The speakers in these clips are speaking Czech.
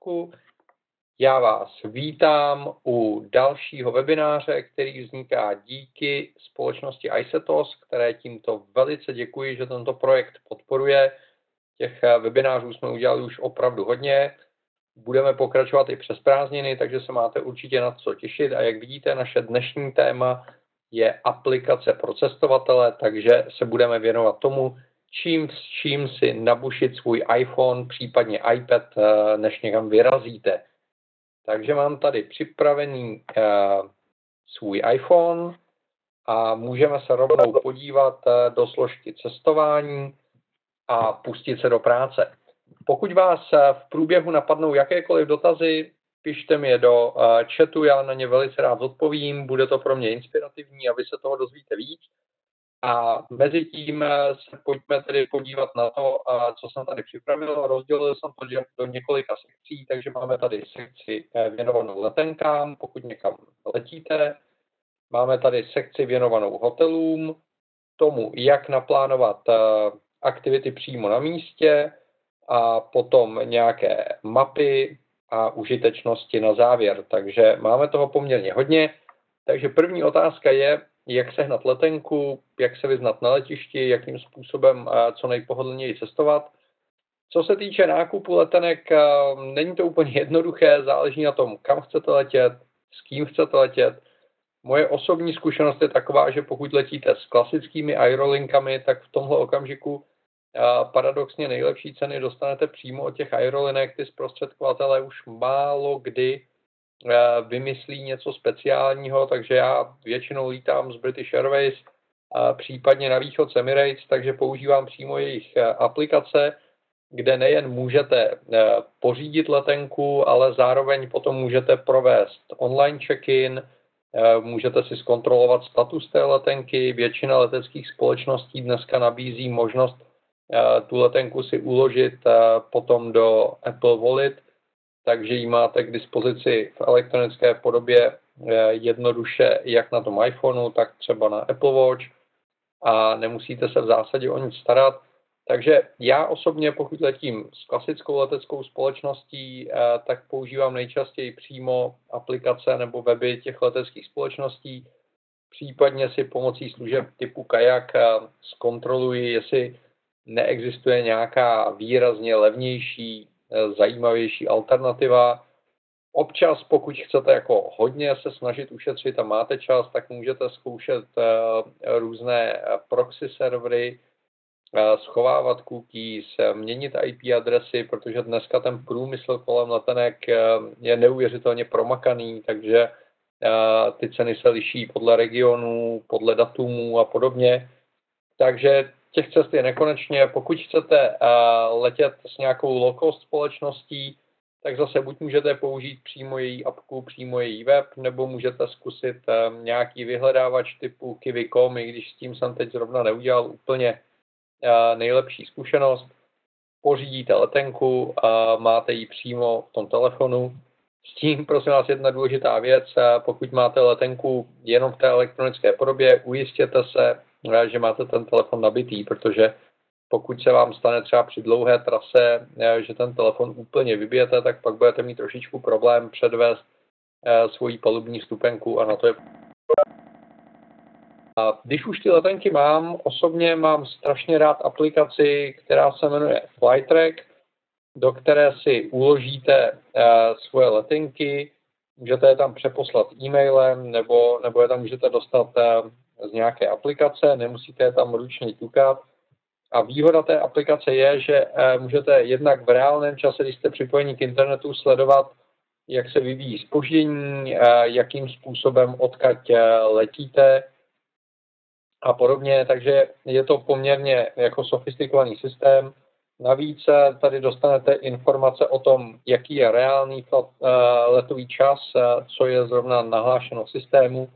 pořádku. Já vás vítám u dalšího webináře, který vzniká díky společnosti ICETOS, které tímto velice děkuji, že tento projekt podporuje. Těch webinářů jsme udělali už opravdu hodně. Budeme pokračovat i přes prázdniny, takže se máte určitě na co těšit. A jak vidíte, naše dnešní téma je aplikace pro cestovatele, takže se budeme věnovat tomu, čím s čím si nabušit svůj iPhone, případně iPad, eh, než někam vyrazíte. Takže mám tady připravený uh, svůj iPhone a můžeme se rovnou podívat uh, do složky cestování a pustit se do práce. Pokud vás v průběhu napadnou jakékoliv dotazy, pište mi je do chatu, já na ně velice rád odpovím, bude to pro mě inspirativní a vy se toho dozvíte víc. A mezi tím eh, se pojďme tedy podívat na to, eh, co jsem tady připravil. Rozdělil jsem to do několika sekcí, takže máme tady sekci eh, věnovanou letenkám, pokud někam letíte. Máme tady sekci věnovanou hotelům, tomu, jak naplánovat aktivity přímo na místě a potom nějaké mapy a užitečnosti na závěr. Takže máme toho poměrně hodně. Takže první otázka je, jak sehnat letenku, jak se vyznat na letišti, jakým způsobem co nejpohodlněji cestovat. Co se týče nákupu letenek, není to úplně jednoduché, záleží na tom, kam chcete letět, s kým chcete letět. Moje osobní zkušenost je taková, že pokud letíte s klasickými aerolinkami, tak v tomhle okamžiku paradoxně nejlepší ceny dostanete přímo od těch aerolinek, ty zprostředkovatele už málo kdy vymyslí něco speciálního, takže já většinou lítám z British Airways, případně na východ Emirates, takže používám přímo jejich eh, aplikace, kde nejen můžete eh, pořídit letenku, ale zároveň potom můžete provést online check-in, můžete si zkontrolovat status té letenky. Většina leteckých společností dneska nabízí možnost tu letenku si uložit potom do Apple Wallet, takže ji máte k dispozici v elektronické podobě eh, jednoduše jak na tom iPhoneu, tak třeba na Apple Watch a nemusíte se v zásadě o nic starat. Takže já osobně, pokud letím s klasickou leteckou společností, eh, tak používám nejčastěji přímo aplikace nebo weby těch leteckých společností. Případně si pomocí služeb typu Kajak eh, zkontroluji, jestli neexistuje nějaká výrazně levnější zajímavější alternativa. Občas, pokud chcete jako hodně se snažit ušetřit a máte čas, tak můžete zkoušet eh, různé eh, proxy servery, schovávat cookies, měnit IP adresy, protože dneska ten průmysl kolem letenek je neuvěřitelně promakaný, takže ty ceny se liší podle regionů, podle datumů a podobně. Takže těch cest je nekonečně. Pokud chcete uh, letět s nějakou low-cost společností, tak zase buď můžete použít přímo její apku, přímo její web, nebo můžete zkusit um, nějaký vyhledávač typu Kiwi.com, i když s tím jsem teď zrovna neudělal úplně uh, nejlepší zkušenost. Pořídíte letenku a máte ji přímo v tom telefonu. S tím, prosím vás, jedna důležitá věc, pokud máte letenku jenom v té elektronické podobě, ujistěte se, že máte ten telefon nabitý, protože pokud se vám stane třeba při dlouhé trase, eh, že ten telefon úplně vybijete, tak pak budete mít trošičku problém předvést eh, svoji palubní stupenku a na to je a když už ty letenky mám, osobně mám strašně rád aplikaci, která se jmenuje Flytrack, do které si uložíte uh, svoje letenky, můžete je tam přeposlat e-mailem, nebo, nebo je tam můžete dostat z nějaké aplikace, nemusíte je tam ručně ťukat. A výhoda té aplikace je, že eh, můžete jednak v reálném čase, když jste připojeni k internetu, sledovat, jak se vyvíjí spoždění, eh, jakým způsobem odkaď eh, letíte a podobně. Takže je to poměrně jako sofistikovaný systém. Navíc tady dostanete informace o tom, jaký je reálný letový čas, co je zrovna nahlášeno v systému,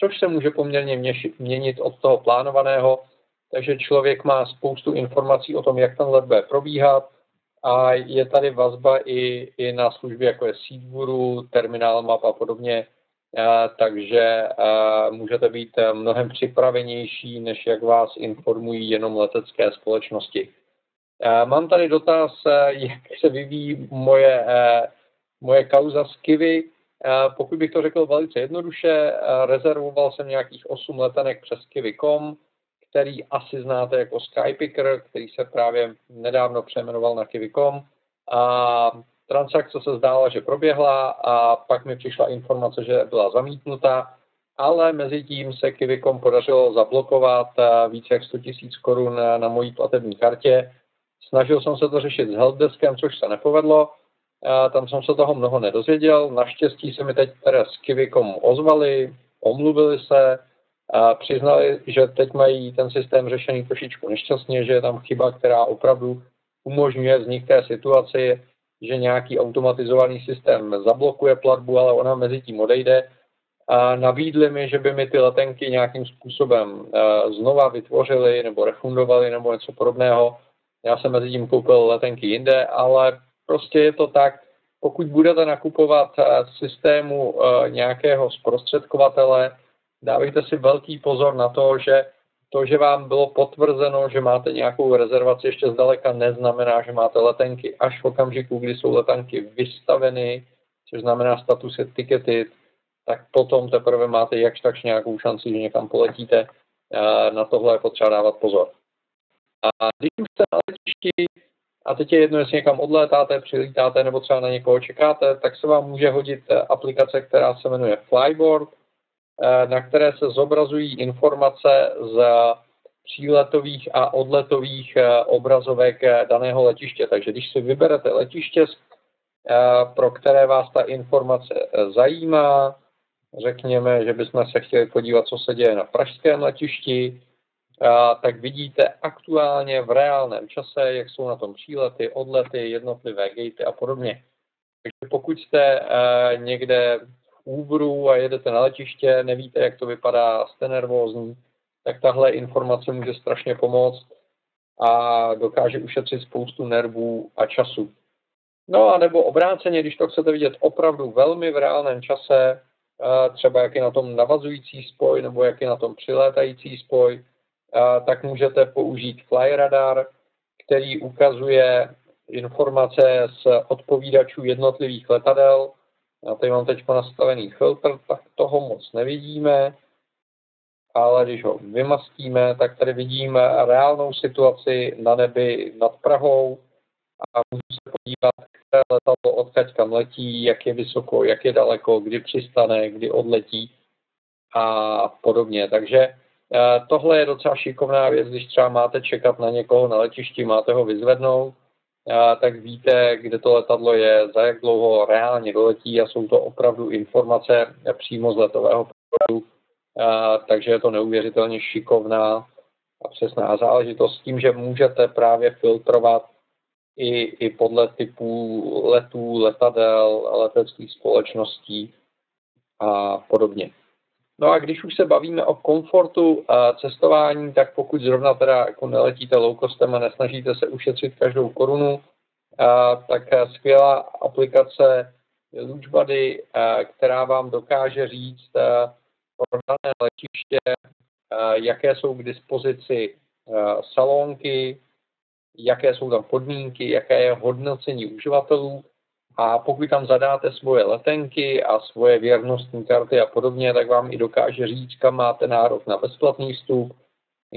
což se může poměrně měnit od toho plánovaného, takže člověk má spoustu informací o tom, jak ten let bude probíhat. A je tady vazba i, i na služby jako je Seedguru, Terminal Map a podobně, takže můžete být mnohem připravenější, než jak vás informují jenom letecké společnosti. Mám tady dotaz, jak se vyvíjí moje moje kauza z Kivy, pokud bych to řekl velice jednoduše, rezervoval jsem nějakých 8 letenek přes Kivy.com, který asi znáte jako Skypicker, který se právě nedávno přejmenoval na Kivy.com. A transakce se zdála, že proběhla a pak mi přišla informace, že byla zamítnuta, ale mezi tím se Kivy.com podařilo zablokovat více jak 100 000 korun na mojí platební kartě. Snažil jsem se to řešit s helpdeskem, což se nepovedlo. Tam jsem se toho mnoho nedozvěděl. Naštěstí se mi teď teda s Kivy.com ozvali, omluvili se, a přiznali, že teď mají ten systém řešený trošičku nešťastně, že je tam chyba, která opravdu umožňuje vznik té situaci, že nějaký automatizovaný systém zablokuje platbu, ale ona mezi tím odejde. A nabídli mi, že by mi ty letenky nějakým způsobem znova vytvořili nebo refundovali nebo něco podobného. Já jsem mezi tím koupil letenky jinde, ale prostě je to tak, pokud budete nakupovat systému nějakého zprostředkovatele, dávejte si velký pozor na to, že to, že vám bylo potvrzeno, že máte nějakou rezervaci, ještě zdaleka neznamená, že máte letenky. Až v okamžiku, kdy jsou letenky vystaveny, což znamená status je ticketed, tak potom teprve máte jakž takž nějakou šanci, že někam poletíte. Na tohle je potřeba dávat pozor. A když už jste na letišti, a teď je jedno, jestli někam odlétáte, přilítáte nebo třeba na někoho čekáte, tak se vám může hodit aplikace, která se jmenuje Flyboard, Eh, na které se zobrazují informace z příletových a odletových eh, obrazovek eh, daného letiště. Takže když si vyberete letiště, pro které vás ta informace zajímá, řekněme, že bychom se chtěli podívat, co se děje na pražském letišti, tak vidíte aktuálně v reálném čase, jak jsou na tom přílety, odlety, jednotlivé gatey a podobně. Takže pokud jste někde Uberu a jedete na letiště, nevíte, jak to vypadá, jste nervózní, tak tahle informace může strašně pomoct a dokáže ušetřit spoustu nervů a času. No a nebo obráceně, když to chcete vidět opravdu velmi v reálném čase, třeba jak je na tom navazující spoj nebo jak je na tom přilétající spoj, tak můžete použít Flyradar, který ukazuje informace z odpovídačů jednotlivých letadel. Já tady mám teď nastavený filtr, tak toho moc nevidíme, ale když ho vymastíme, tak tady vidíme reálnou situaci na nebi nad Prahou. A můžu se podívat, které letadlo odkaď kam letí, jak je vysoko, jak je daleko, kdy přistane, kdy odletí a podobně. Takže tohle je docela šikovná věc, když třeba máte čekat na někoho na letišti, máte ho vyzvednout, tak víte, kde to letadlo je, za jak dlouho reálně doletí a jsou to opravdu informace přímo z letového provozu, takže je to neuvěřitelně šikovná a přesná záležitost s tím, že můžete právě filtrovat i, i podle typů letů, letadel, leteckých společností a podobně. No a když už se bavíme o komfortu a cestování, tak pokud zrovna teda jako neletíte low costem a nesnažíte se ušetřit každou korunu, tak skvělá aplikace Lučbady, která vám dokáže říct pro dané letiště, jaké jsou k dispozici salonky, jaké jsou tam podmínky, jaké je hodnocení uživatelů a pokud tam zadáte svoje letenky a svoje věrnostní karty a podobně, tak vám i dokáže říct, kam máte nárok na bezplatný vstup,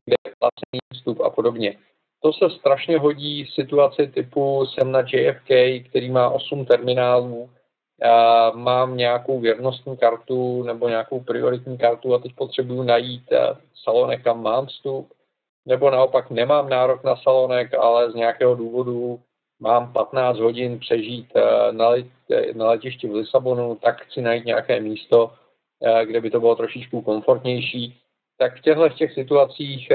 kde je placený vstup a podobně. To se strašně hodí v situaci typu jsem na JFK, který má 8 terminálů, a mám nějakou věrnostní kartu nebo nějakou prioritní kartu a teď potřebuju najít eh, salonek, kam mám vstup, nebo naopak nemám nárok na salonek, ale z nějakého důvodu mám 15 hodin přežít eh, eh, na letišti v Lisabonu, tak chci najít nějaké místo, eh, kde by to bylo trošičku komfortnější. Tak v těchto těch situacích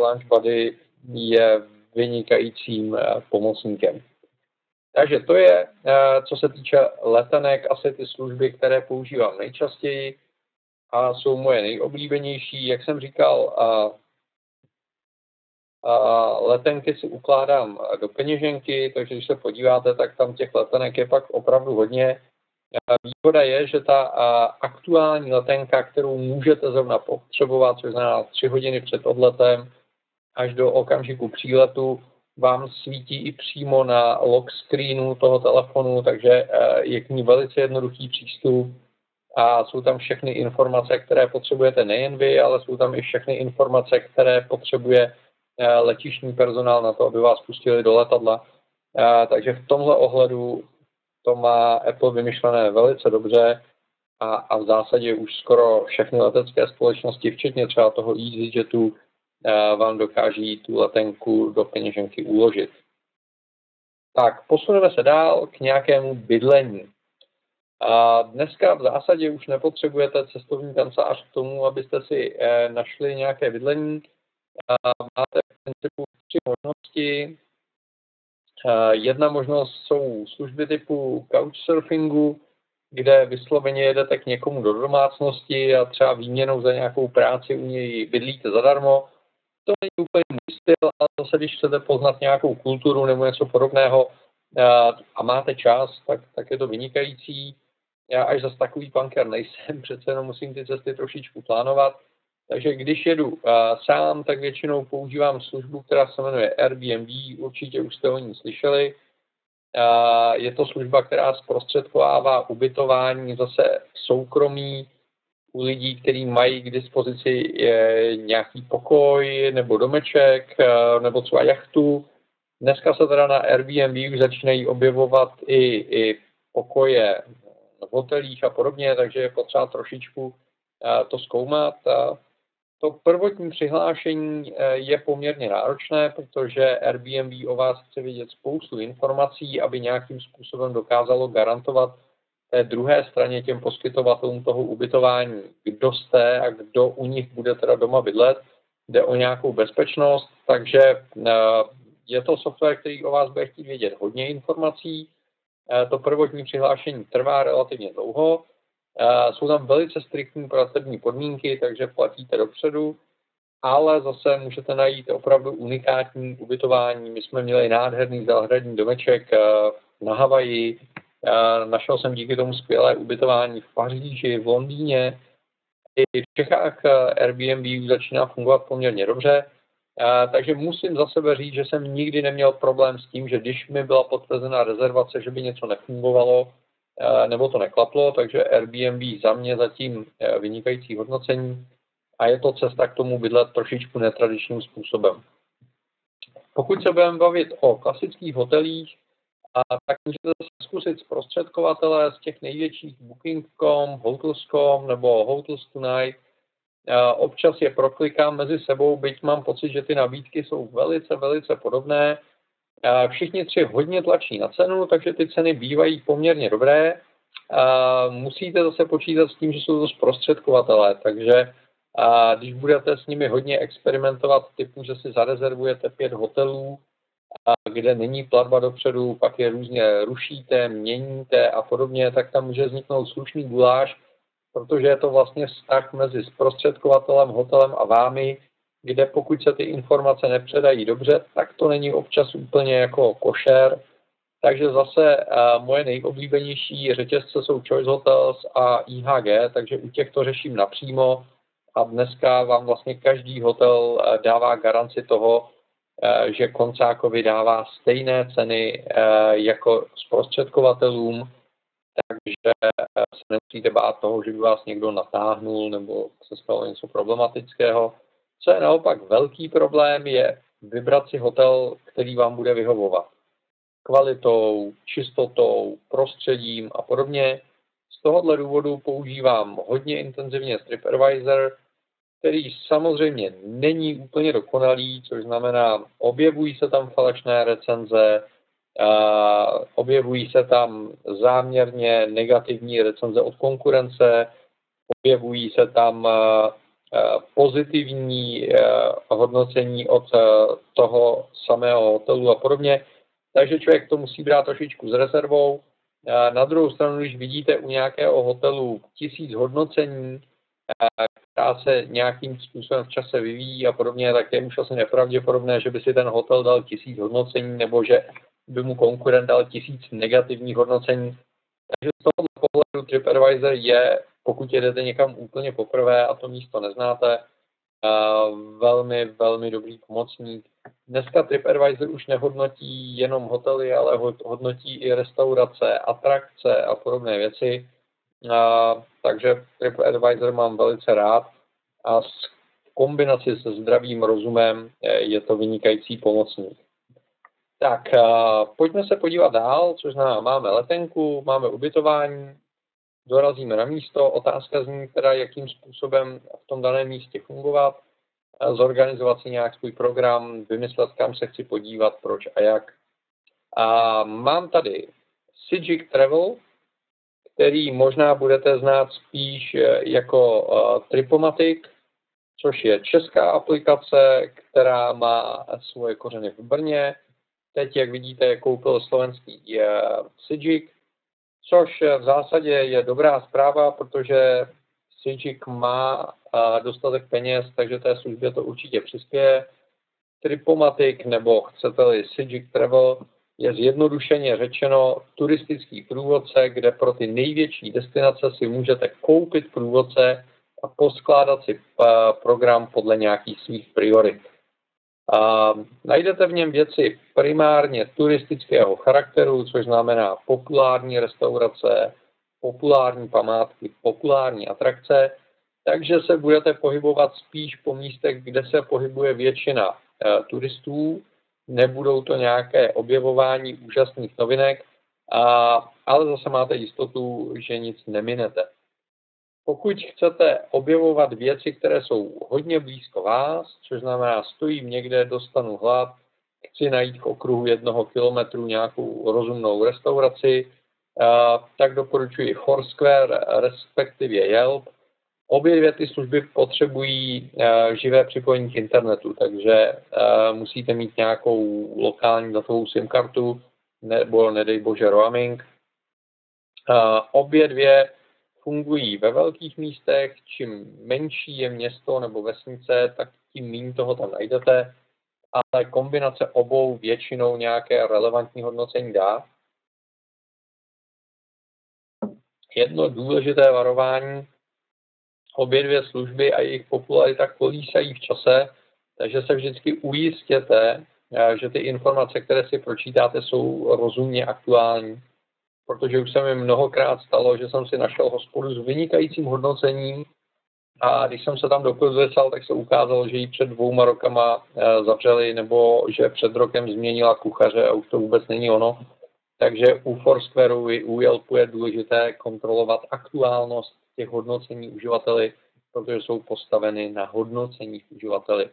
Lunch Buddy je vynikajícím pomocníkem. Takže to je, co se týče letenek, asi ty služby, které používám nejčastěji a jsou moje nejoblíbenější. Jak jsem říkal, letenky si ukládám do peněženky, takže když se podíváte, tak tam těch letenek je pak opravdu hodně. Výhoda je, že ta aktuální letenka, kterou můžete zrovna potřebovat, což znamená 3 hodiny před odletem až do okamžiku příletu, vám svítí i přímo na lock screenu toho telefonu, takže je k ní velice jednoduchý přístup a jsou tam všechny informace, které potřebujete nejen vy, ale jsou tam i všechny informace, které potřebuje letišní personál na to, aby vás pustili do letadla. Takže v tomhle ohledu to má Apple vymyšlené velice dobře a, a v zásadě už skoro všechny letecké společnosti, včetně třeba toho EasyJetu, vám dokáží tu letenku do peněženky uložit. Tak, posuneme se dál k nějakému bydlení. A dneska v zásadě už nepotřebujete cestovní kancelář k tomu, abyste si eh, našli nějaké bydlení. Máte v principu tři možnosti. Jedna možnost jsou služby typu couchsurfingu, kde vysloveně jedete k někomu do domácnosti a třeba výměnou za nějakou práci u něj bydlíte zadarmo. To není úplně můj styl, ale zase, když chcete poznat nějakou kulturu nebo něco podobného a máte čas, tak, tak je to vynikající. Já až zase takový punker nejsem, přece jenom musím ty cesty trošičku plánovat. Takže když jedu uh, sám, tak většinou používám službu, která se jmenuje Airbnb, určitě už jste o ní slyšeli. Uh, je to služba, která zprostředkovává ubytování zase soukromí u lidí, kteří mají k dispozici je, nějaký pokoj nebo domeček uh, nebo třeba jachtu. Dneska se teda na Airbnb už začínají objevovat i, i pokoje v hotelích a podobně, takže je potřeba trošičku to zkoumat. To prvotní přihlášení eh, je poměrně náročné, protože Airbnb o vás chce vědět spoustu informací, aby nějakým způsobem dokázalo garantovat té druhé straně těm poskytovatelům toho ubytování, kdo jste a kdo u nich bude teda doma bydlet. Jde o nějakou bezpečnost, takže eh, je to software, který o vás bude chtít vědět hodně informací. Eh, to prvotní přihlášení trvá relativně dlouho, jsou tam velice striktní pracovní podmínky, takže platíte dopředu, ale zase můžete najít opravdu unikátní ubytování. My jsme měli nádherný zahradní domeček eh, na Havaji, eh, našel jsem díky tomu skvělé ubytování v Paříži, v Londýně. I v Čechách eh, Airbnb začíná fungovat poměrně dobře, takže musím za sebe říct, že jsem nikdy neměl problém s tím, že když mi byla potvrzena rezervace, že by něco nefungovalo, Eh, nebo to neklaplo, takže Airbnb za mě zatím eh, vynikající hodnocení a je to cesta k tomu bydlet trošičku netradičním způsobem. Pokud se budeme bavit o klasických hotelích, a tak můžete zkusit zprostředkovatele z těch největších Booking.com, Hotels.com nebo Hotels Tonight. Eh, občas je proklikám mezi sebou, byť mám pocit, že ty nabídky jsou velice, velice podobné. Všichni tři hodně tlačí na cenu, takže ty ceny bývají poměrně dobré. Musíte zase počítat s tím, že jsou to zprostředkovatelé, takže když budete s nimi hodně experimentovat typu, že si zarezervujete pět hotelů, kde není platba dopředu, pak je různě rušíte, měníte a podobně, tak tam může vzniknout slušný guláš, protože je to vlastně vztah mezi zprostředkovatelem, hotelem a vámi, kde pokud se ty informace nepředají dobře, tak to není občas úplně jako košer. Takže zase uh, moje nejoblíbenější řetězce jsou Choice Hotels a IHG, takže u těchto řeším napřímo a dneska vám vlastně každý hotel uh, dává garanci toho, uh, že koncákovi dává stejné ceny jako zprostředkovatelům, takže se nemusíte bát toho, že by vás někdo natáhnul nebo se stalo něco problematického. Co je naopak velký problém, je vybrat si hotel, který vám bude vyhovovat. Kvalitou, čistotou, prostředím a podobně. Z tohohle důvodu používám hodně intenzivně TripAdvisor, který samozřejmě není úplně dokonalý, což znamená, objevují se tam falešné recenze, objevují se tam záměrně negativní recenze od konkurence, objevují se tam pozitivní eh, hodnocení od eh, toho samého hotelu a podobně. Takže člověk to musí brát trošičku s rezervou. Na druhou stranu, když vidíte u nějakého hotelu tisíc hodnocení, která se nějakým způsobem v čase vyvíjí a podobně, tak je už asi nepravděpodobné, že by si ten hotel dal tisíc hodnocení nebo že by mu konkurent dal tisíc negativních hodnocení. Takže z tohoto pohledu TripAdvisor je pokud jedete někam úplně poprvé a to místo neznáte, velmi, velmi dobrý pomocník. Dneska TripAdvisor už nehodnotí jenom hotely, ale hodnotí i restaurace, atrakce a podobné věci. A, takže TripAdvisor mám velice rád a s kombinaci se zdravým rozumem je to vynikající pomocník. Tak, pojďme se podívat dál, což znamená, máme letenku, máme ubytování, dorazíme na místo, otázka zní teda, jakým způsobem v tom daném místě fungovat, zorganizovat si nějak svůj program, vymyslet, kam se chci podívat, proč a jak. A mám tady Sigic Travel, který možná budete znát spíš eh, jako uh, Tripomatic, což je česká aplikace, která má svoje kořeny v Brně. Teď, jak vidíte, koupil slovenský uh, což v zásadě je dobrá zpráva, protože Sigic má dostatek peněz, takže té službě to určitě přispěje. Tripomatic nebo chcete-li Sigic Travel je zjednodušeně řečeno turistický průvodce, kde pro ty největší destinace si můžete koupit průvodce a poskládat si program podle nějakých svých priorit. A najdete v něm věci primárně turistického charakteru, což znamená populární restaurace, populární památky, populární atrakce, takže se budete pohybovat spíš po místech, kde se pohybuje většina e, turistů, nebudou to nějaké objevování úžasných novinek, a, ale zase máte jistotu, že nic neminete. Pokud chcete objevovat věci, které jsou hodně blízko vás, což znamená, stojím někde, dostanu hlad, chci najít v okruhu jednoho kilometru nějakou rozumnou restauraci, tak doporučuji Foursquare, respektive Yelp. Obě dvě ty služby potřebují živé připojení k internetu, takže musíte mít nějakou lokální datovou SIM kartu nebo nedej bože roaming. Obě dvě fungují ve velkých místech, čím menší je město nebo vesnice, tak tím méně toho tam najdete, ale kombinace obou většinou nějaké relevantní hodnocení dá. Jedno důležité varování, obě dvě služby a jejich popularita kolísají v čase, takže se vždycky ujistěte, že ty informace, které si pročítáte, jsou rozumně aktuální protože už se mi mnohokrát stalo, že jsem si našel hospodu s vynikajícím hodnocením a když jsem se tam dokozesal, tak se ukázalo, že ji před dvouma rokama eh, zavřeli nebo že před rokem změnila kuchaře a už to vůbec není ono. Takže u Foursquareu i u Yelpu je důležité kontrolovat aktuálnost těch hodnocení uživateli, protože jsou postaveny na hodnocení uživateli.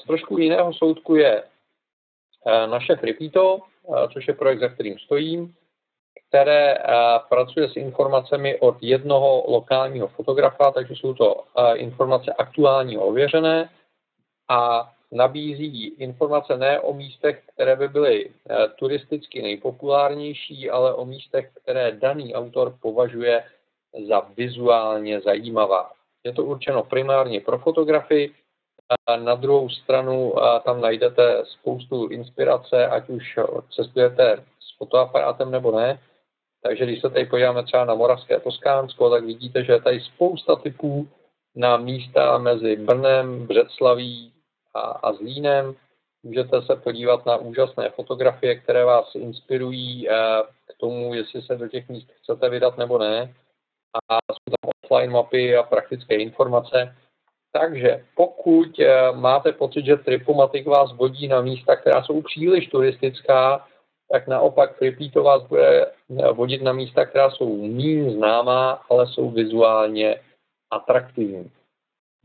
Z trošku jiného soudku je eh, naše Fripito, eh, což je projekt, za kterým stojím které eh, pracuje s informacemi od jednoho lokálního fotografa, takže jsou to eh, informace aktuálně ověřené a nabízí informace ne o místech, které by byly eh, turisticky nejpopulárnější, ale o místech, které daný autor považuje za vizuálně zajímavá. Je to určeno primárně pro fotografy, na druhou stranu tam najdete spoustu inspirace, ať už cestujete fotoaparátem nebo ne. Takže když se tady podíváme třeba na Moravské Toskánsko, tak vidíte, že je tady spousta typů na místa mezi Brnem, Břeclaví a, a Zlínem. Můžete se podívat na úžasné fotografie, které vás inspirují eh, k tomu, jestli se do těch míst chcete vydat nebo ne. A jsou tam offline mapy a praktické informace. Takže pokud eh, máte pocit, že Tripomatic vás vodí na místa, která jsou příliš turistická, tak naopak vás bude vodit na místa, která jsou méně známá, ale jsou vizuálně atraktivní.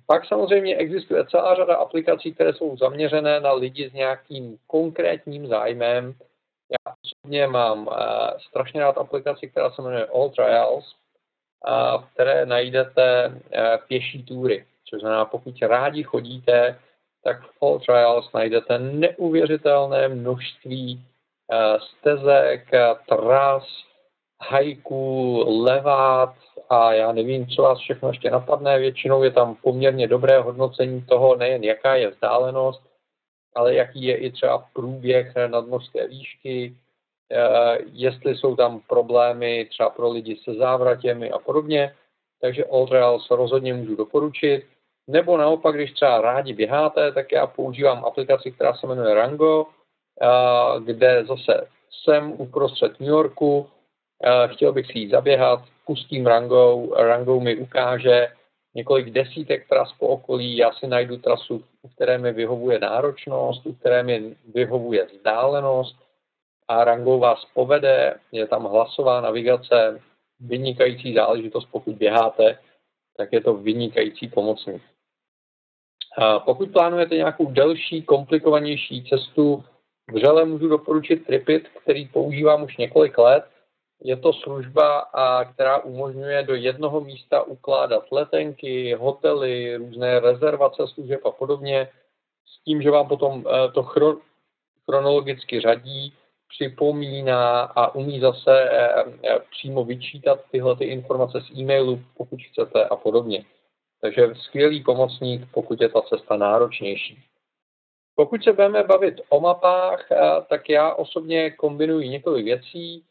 Pak samozřejmě existuje celá řada aplikací, které jsou zaměřené na lidi s nějakým konkrétním zájmem. Já osobně mám uh, strašně rád aplikaci, která se jmenuje All Trials, uh, v které najdete uh, pěší túry. Což znamená, pokud rádi chodíte, tak v All Trials najdete neuvěřitelné množství Eh, stezek, tras, hajků, levát a já nevím, co vás všechno ještě napadne. Většinou je tam poměrně dobré hodnocení toho, nejen jaká je vzdálenost, ale jaký je i třeba průběh nadmořské výšky, eh, jestli jsou tam problémy třeba pro lidi se závratěmi a podobně. Takže All Trails rozhodně můžu doporučit. Nebo naopak, když třeba rádi běháte, tak já používám aplikaci, která se jmenuje Rango, kde zase jsem uprostřed New Yorku, chtěl bych si jít zaběhat, pustím Rango, Rango mi ukáže několik desítek tras po okolí, já si najdu trasu, u které mi vyhovuje náročnost, u které mi vyhovuje vzdálenost. A Rango vás povede, je tam hlasová navigace, vynikající záležitost, pokud běháte, tak je to vynikající pomocník. Pokud plánujete nějakou delší, komplikovanější cestu, vřele můžu doporučit Tripit, který používám už několik let. Je to služba, která umožňuje do jednoho místa ukládat letenky, hotely, různé rezervace služeb a podobně, s tím, že vám potom eh, to chronologicky řadí, připomíná a umí zase eh, eh, přímo vyčítat tyhle ty informace z e-mailu, pokud chcete a podobně. Takže skvělý pomocník, pokud je ta cesta náročnější. Pokud se budeme bavit o mapách, eh, tak já osobně kombinuji několik věcí.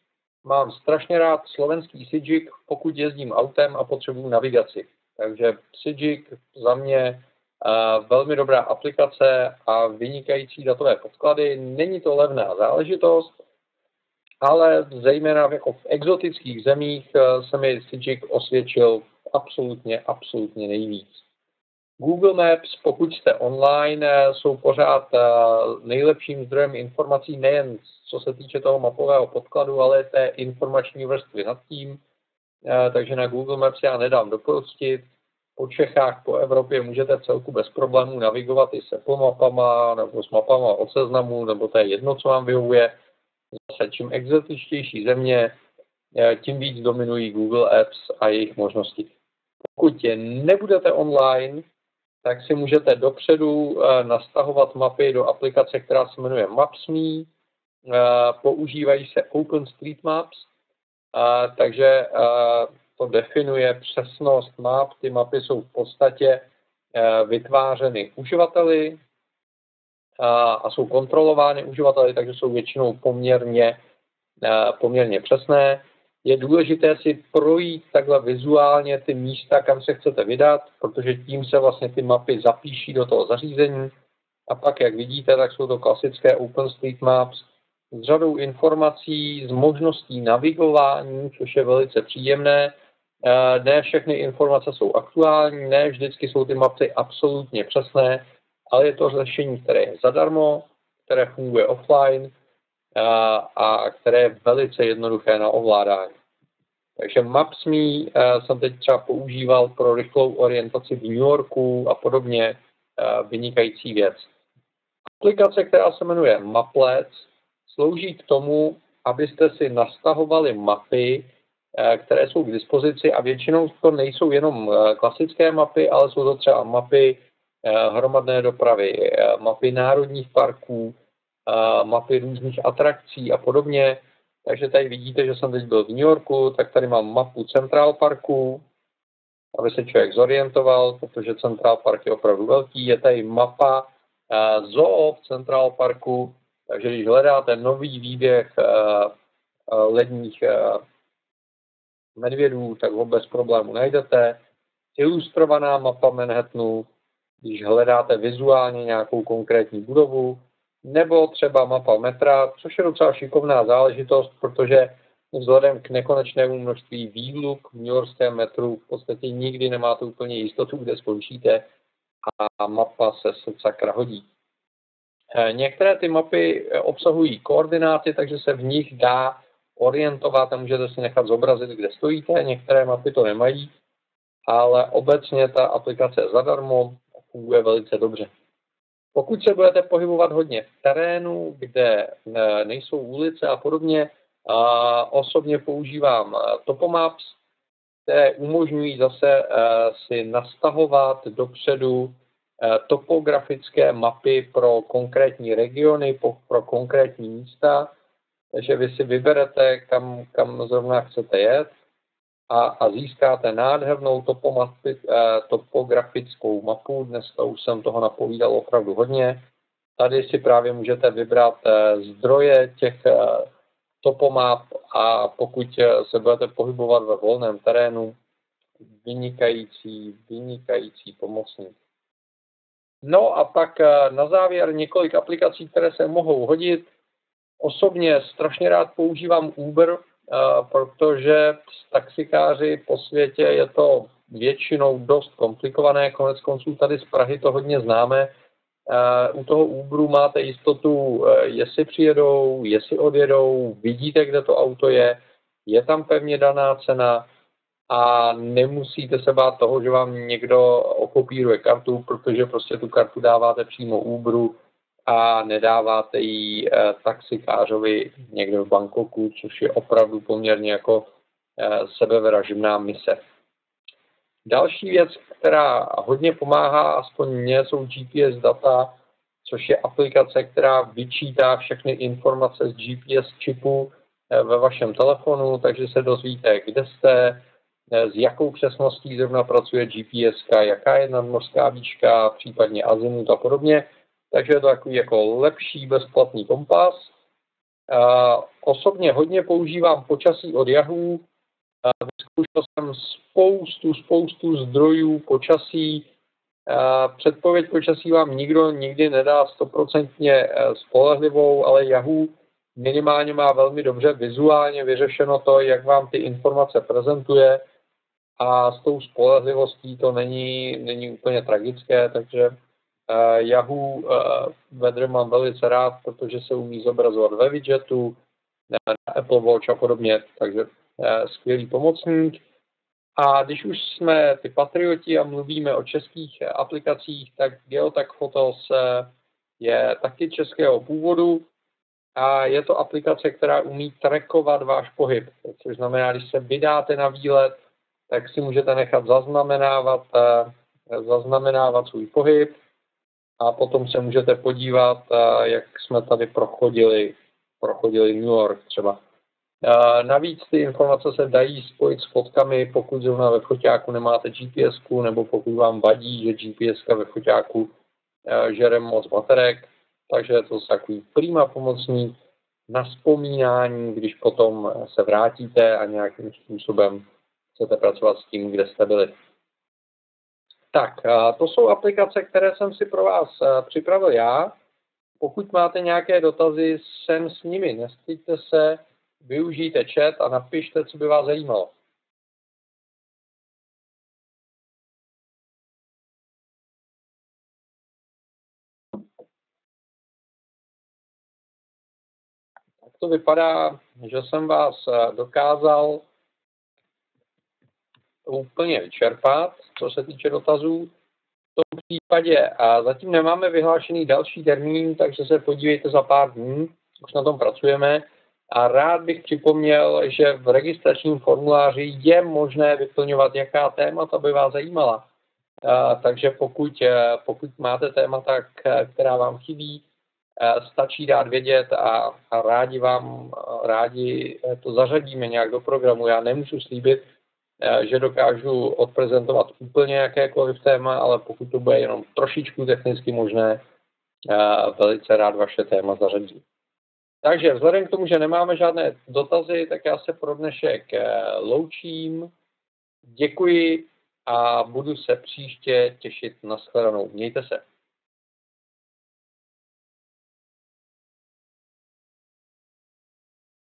Mám strašně rád slovenský Sijik, pokud jezdím autem a potřebuju navigaci. Takže Sijik za mě eh, velmi dobrá aplikace a vynikající datové podklady. Není to levná záležitost, ale zejména jako v exotických zemích eh, se mi Sijik osvědčil absolutně, absolutně nejvíc. Google Maps, pokud jste online, jsou pořád eh, nejlepším zdrojem informací nejen co se týče toho mapového podkladu, ale té informační vrstvy nad tím. Eh, takže na Google Maps já nedám dopustit. Po Čechách, po Evropě můžete celku bez problémů navigovat i se po mapama, nebo s mapama od seznamu, nebo to je jedno, co vám vyhovuje. Zase čím exotičtější země, eh, tím víc dominují Google Apps a jejich možnosti. Pokud nebudete online, tak si můžete dopředu eh, nastahovat mapy do aplikace, která se jmenuje Maps.me. Eh, používají se OpenStreetMaps, eh, takže to definuje přesnost map. Ty mapy jsou v podstatě vytvářeny uživateli a jsou kontrolovány uživateli, takže jsou většinou poměrně, poměrně přesné je důležité si projít takhle vizuálně ty místa, kam se chcete vydat, protože tím se vlastně ty mapy zapíší do toho zařízení. A pak, jak vidíte, tak jsou to klasické OpenStreetMaps s řadou informací, s možností navigování, což je velice příjemné. Eh, ne všechny informace jsou aktuální, ne vždycky jsou ty mapy absolutně přesné, ale je to řešení, které je zadarmo, které funguje offline a které je velice jednoduché na ovládání. Takže Maps.me jsem teď třeba používal pro rychlou orientaci v New Yorku a podobně, vynikající věc. Aplikace, která se jmenuje Maplet, slouží k tomu, abyste si nastahovali mapy, které jsou k dispozici a většinou to nejsou jenom klasické mapy, ale jsou to třeba mapy hromadné dopravy, mapy národních parků, mapy různých atrakcí a podobně. Takže tady vidíte, že jsem teď byl v New Yorku, tak tady mám mapu Central Parku, aby se člověk zorientoval, protože Central Park je opravdu velký. Je tady mapa zoo v Central Parku, takže když hledáte nový výběh ledních medvědů, tak ho bez problému najdete. Ilustrovaná mapa Manhattanu, když hledáte vizuálně nějakou konkrétní budovu, nebo třeba mapa metra, což je docela šikovná záležitost, protože vzhledem k nekonečnému množství výluk v New Yorkském metru v podstatě nikdy nemáte úplně jistotu, kde skončíte a mapa se sakra hodí. Eh, některé ty mapy eh, obsahují koordináty, takže se v nich dá orientovat a můžete si nechat zobrazit, kde stojíte. Některé mapy to nemají, ale obecně ta aplikace je zadarmo a funguje velice dobře. Pokud se budete pohybovat hodně v terénu, kde e, nejsou ulice a podobně, osobně používám e, Topomaps, které umožňují zase e, si nastahovat dopředu topografické mapy pro konkrétní regiony, pro konkrétní místa. Takže vy si vyberete, kam, kam zrovna chcete jet a, a získáte nádhernou eh, topografickou mapu. Dneska už jsem toho napovídal opravdu hodně. Tady si právě můžete vybrat eh, zdroje těch eh, topomap a pokud se budete pohybovat ve volném terénu, vynikající, vynikající pomocník. No a pak na závěr několik aplikací, které se mohou hodit. Osobně strašně rád používám Uber, protože s taxikáři po světě je to většinou dost komplikované, konec konců tady z Prahy to hodně známe. U toho Uberu máte jistotu, e, jestli přijedou, jestli odjedou, vidíte, kde to auto je, je tam pevně daná cena a nemusíte se bát toho, že vám někdo okopíruje kartu, protože prostě tu kartu dáváte přímo Uberu a nedáváte ji e, taxikářovi někde v Bangkoku, což je opravdu poměrně jako e, sebevraživná mise. Další věc, která hodně pomáhá, aspoň mně, jsou GPS data, což je aplikace, která vyčítá všechny informace z GPS čipu eh, ve vašem telefonu, takže se dozvíte, kde jste, eh, s jakou přesností zrovna pracuje GPS, jaká je nadmořská výška, případně azimut a podobně. Takže je to takový jako lepší bezplatný kompas. Eh, osobně hodně používám počasí od Yahoo, Vyzkoušel jsem spoustu, spoustu zdrojů počasí. Předpověď počasí vám nikdo nikdy nedá stoprocentně e, spolehlivou, ale Yahoo minimálně má velmi dobře vizuálně vyřešeno to, jak vám ty informace prezentuje a s tou spolehlivostí to není, není úplně tragické, takže Yahoo uh, Weather mám velice rád, protože se umí zobrazovat ve widgetu, na Apple Watch a podobně, takže Eh, skvělý pomocník. A když už jsme ty patrioti a mluvíme o českých aplikacích, tak Geotag Photos eh, je taky českého původu a je to aplikace, která umí trackovat váš pohyb. Což znamená, když se vydáte na výlet, tak si můžete nechat zaznamenávat, eh, zaznamenávat svůj pohyb a potom se můžete podívat, jak jsme tady prochodili, prochodili New York třeba. Navíc ty informace se dají spojit s fotkami, pokud zrovna ve foťáku nemáte gps nebo pokud vám vadí, že gps ve foťáku e, žere moc baterek, takže je to takový prýma pomocník na vzpomínání, když potom se vrátíte a nějakým způsobem chcete pracovat s tím, kde jste byli. Tak, to jsou aplikace, které jsem si pro vás připravil já. Pokud máte nějaké dotazy, jsem s nimi, nestyďte se, využijte chat a napište, co by vás zajímalo. Tak to vypadá, že jsem vás dokázal úplně vyčerpat, co se týče dotazů. V tom případě a zatím nemáme vyhlášený další termín, takže se podívejte za pár dní, už na tom pracujeme. A rád bych připomněl, že v registračním formuláři je možné vyplňovat, jaká témata by vás zajímala. Takže pokud, pokud máte témata, která vám chybí, stačí dát vědět a, a rádi vám, rádi to zařadíme nějak do programu. Já nemůžu slíbit, že dokážu odprezentovat úplně jakékoliv téma, ale pokud to bude jenom trošičku technicky možné, velice rád vaše téma zařadím. Takže vzhledem k tomu, že nemáme žádné dotazy, tak já se pro dnešek eh, loučím. Děkuji a budu se příště těšit na shledanou. Mějte se.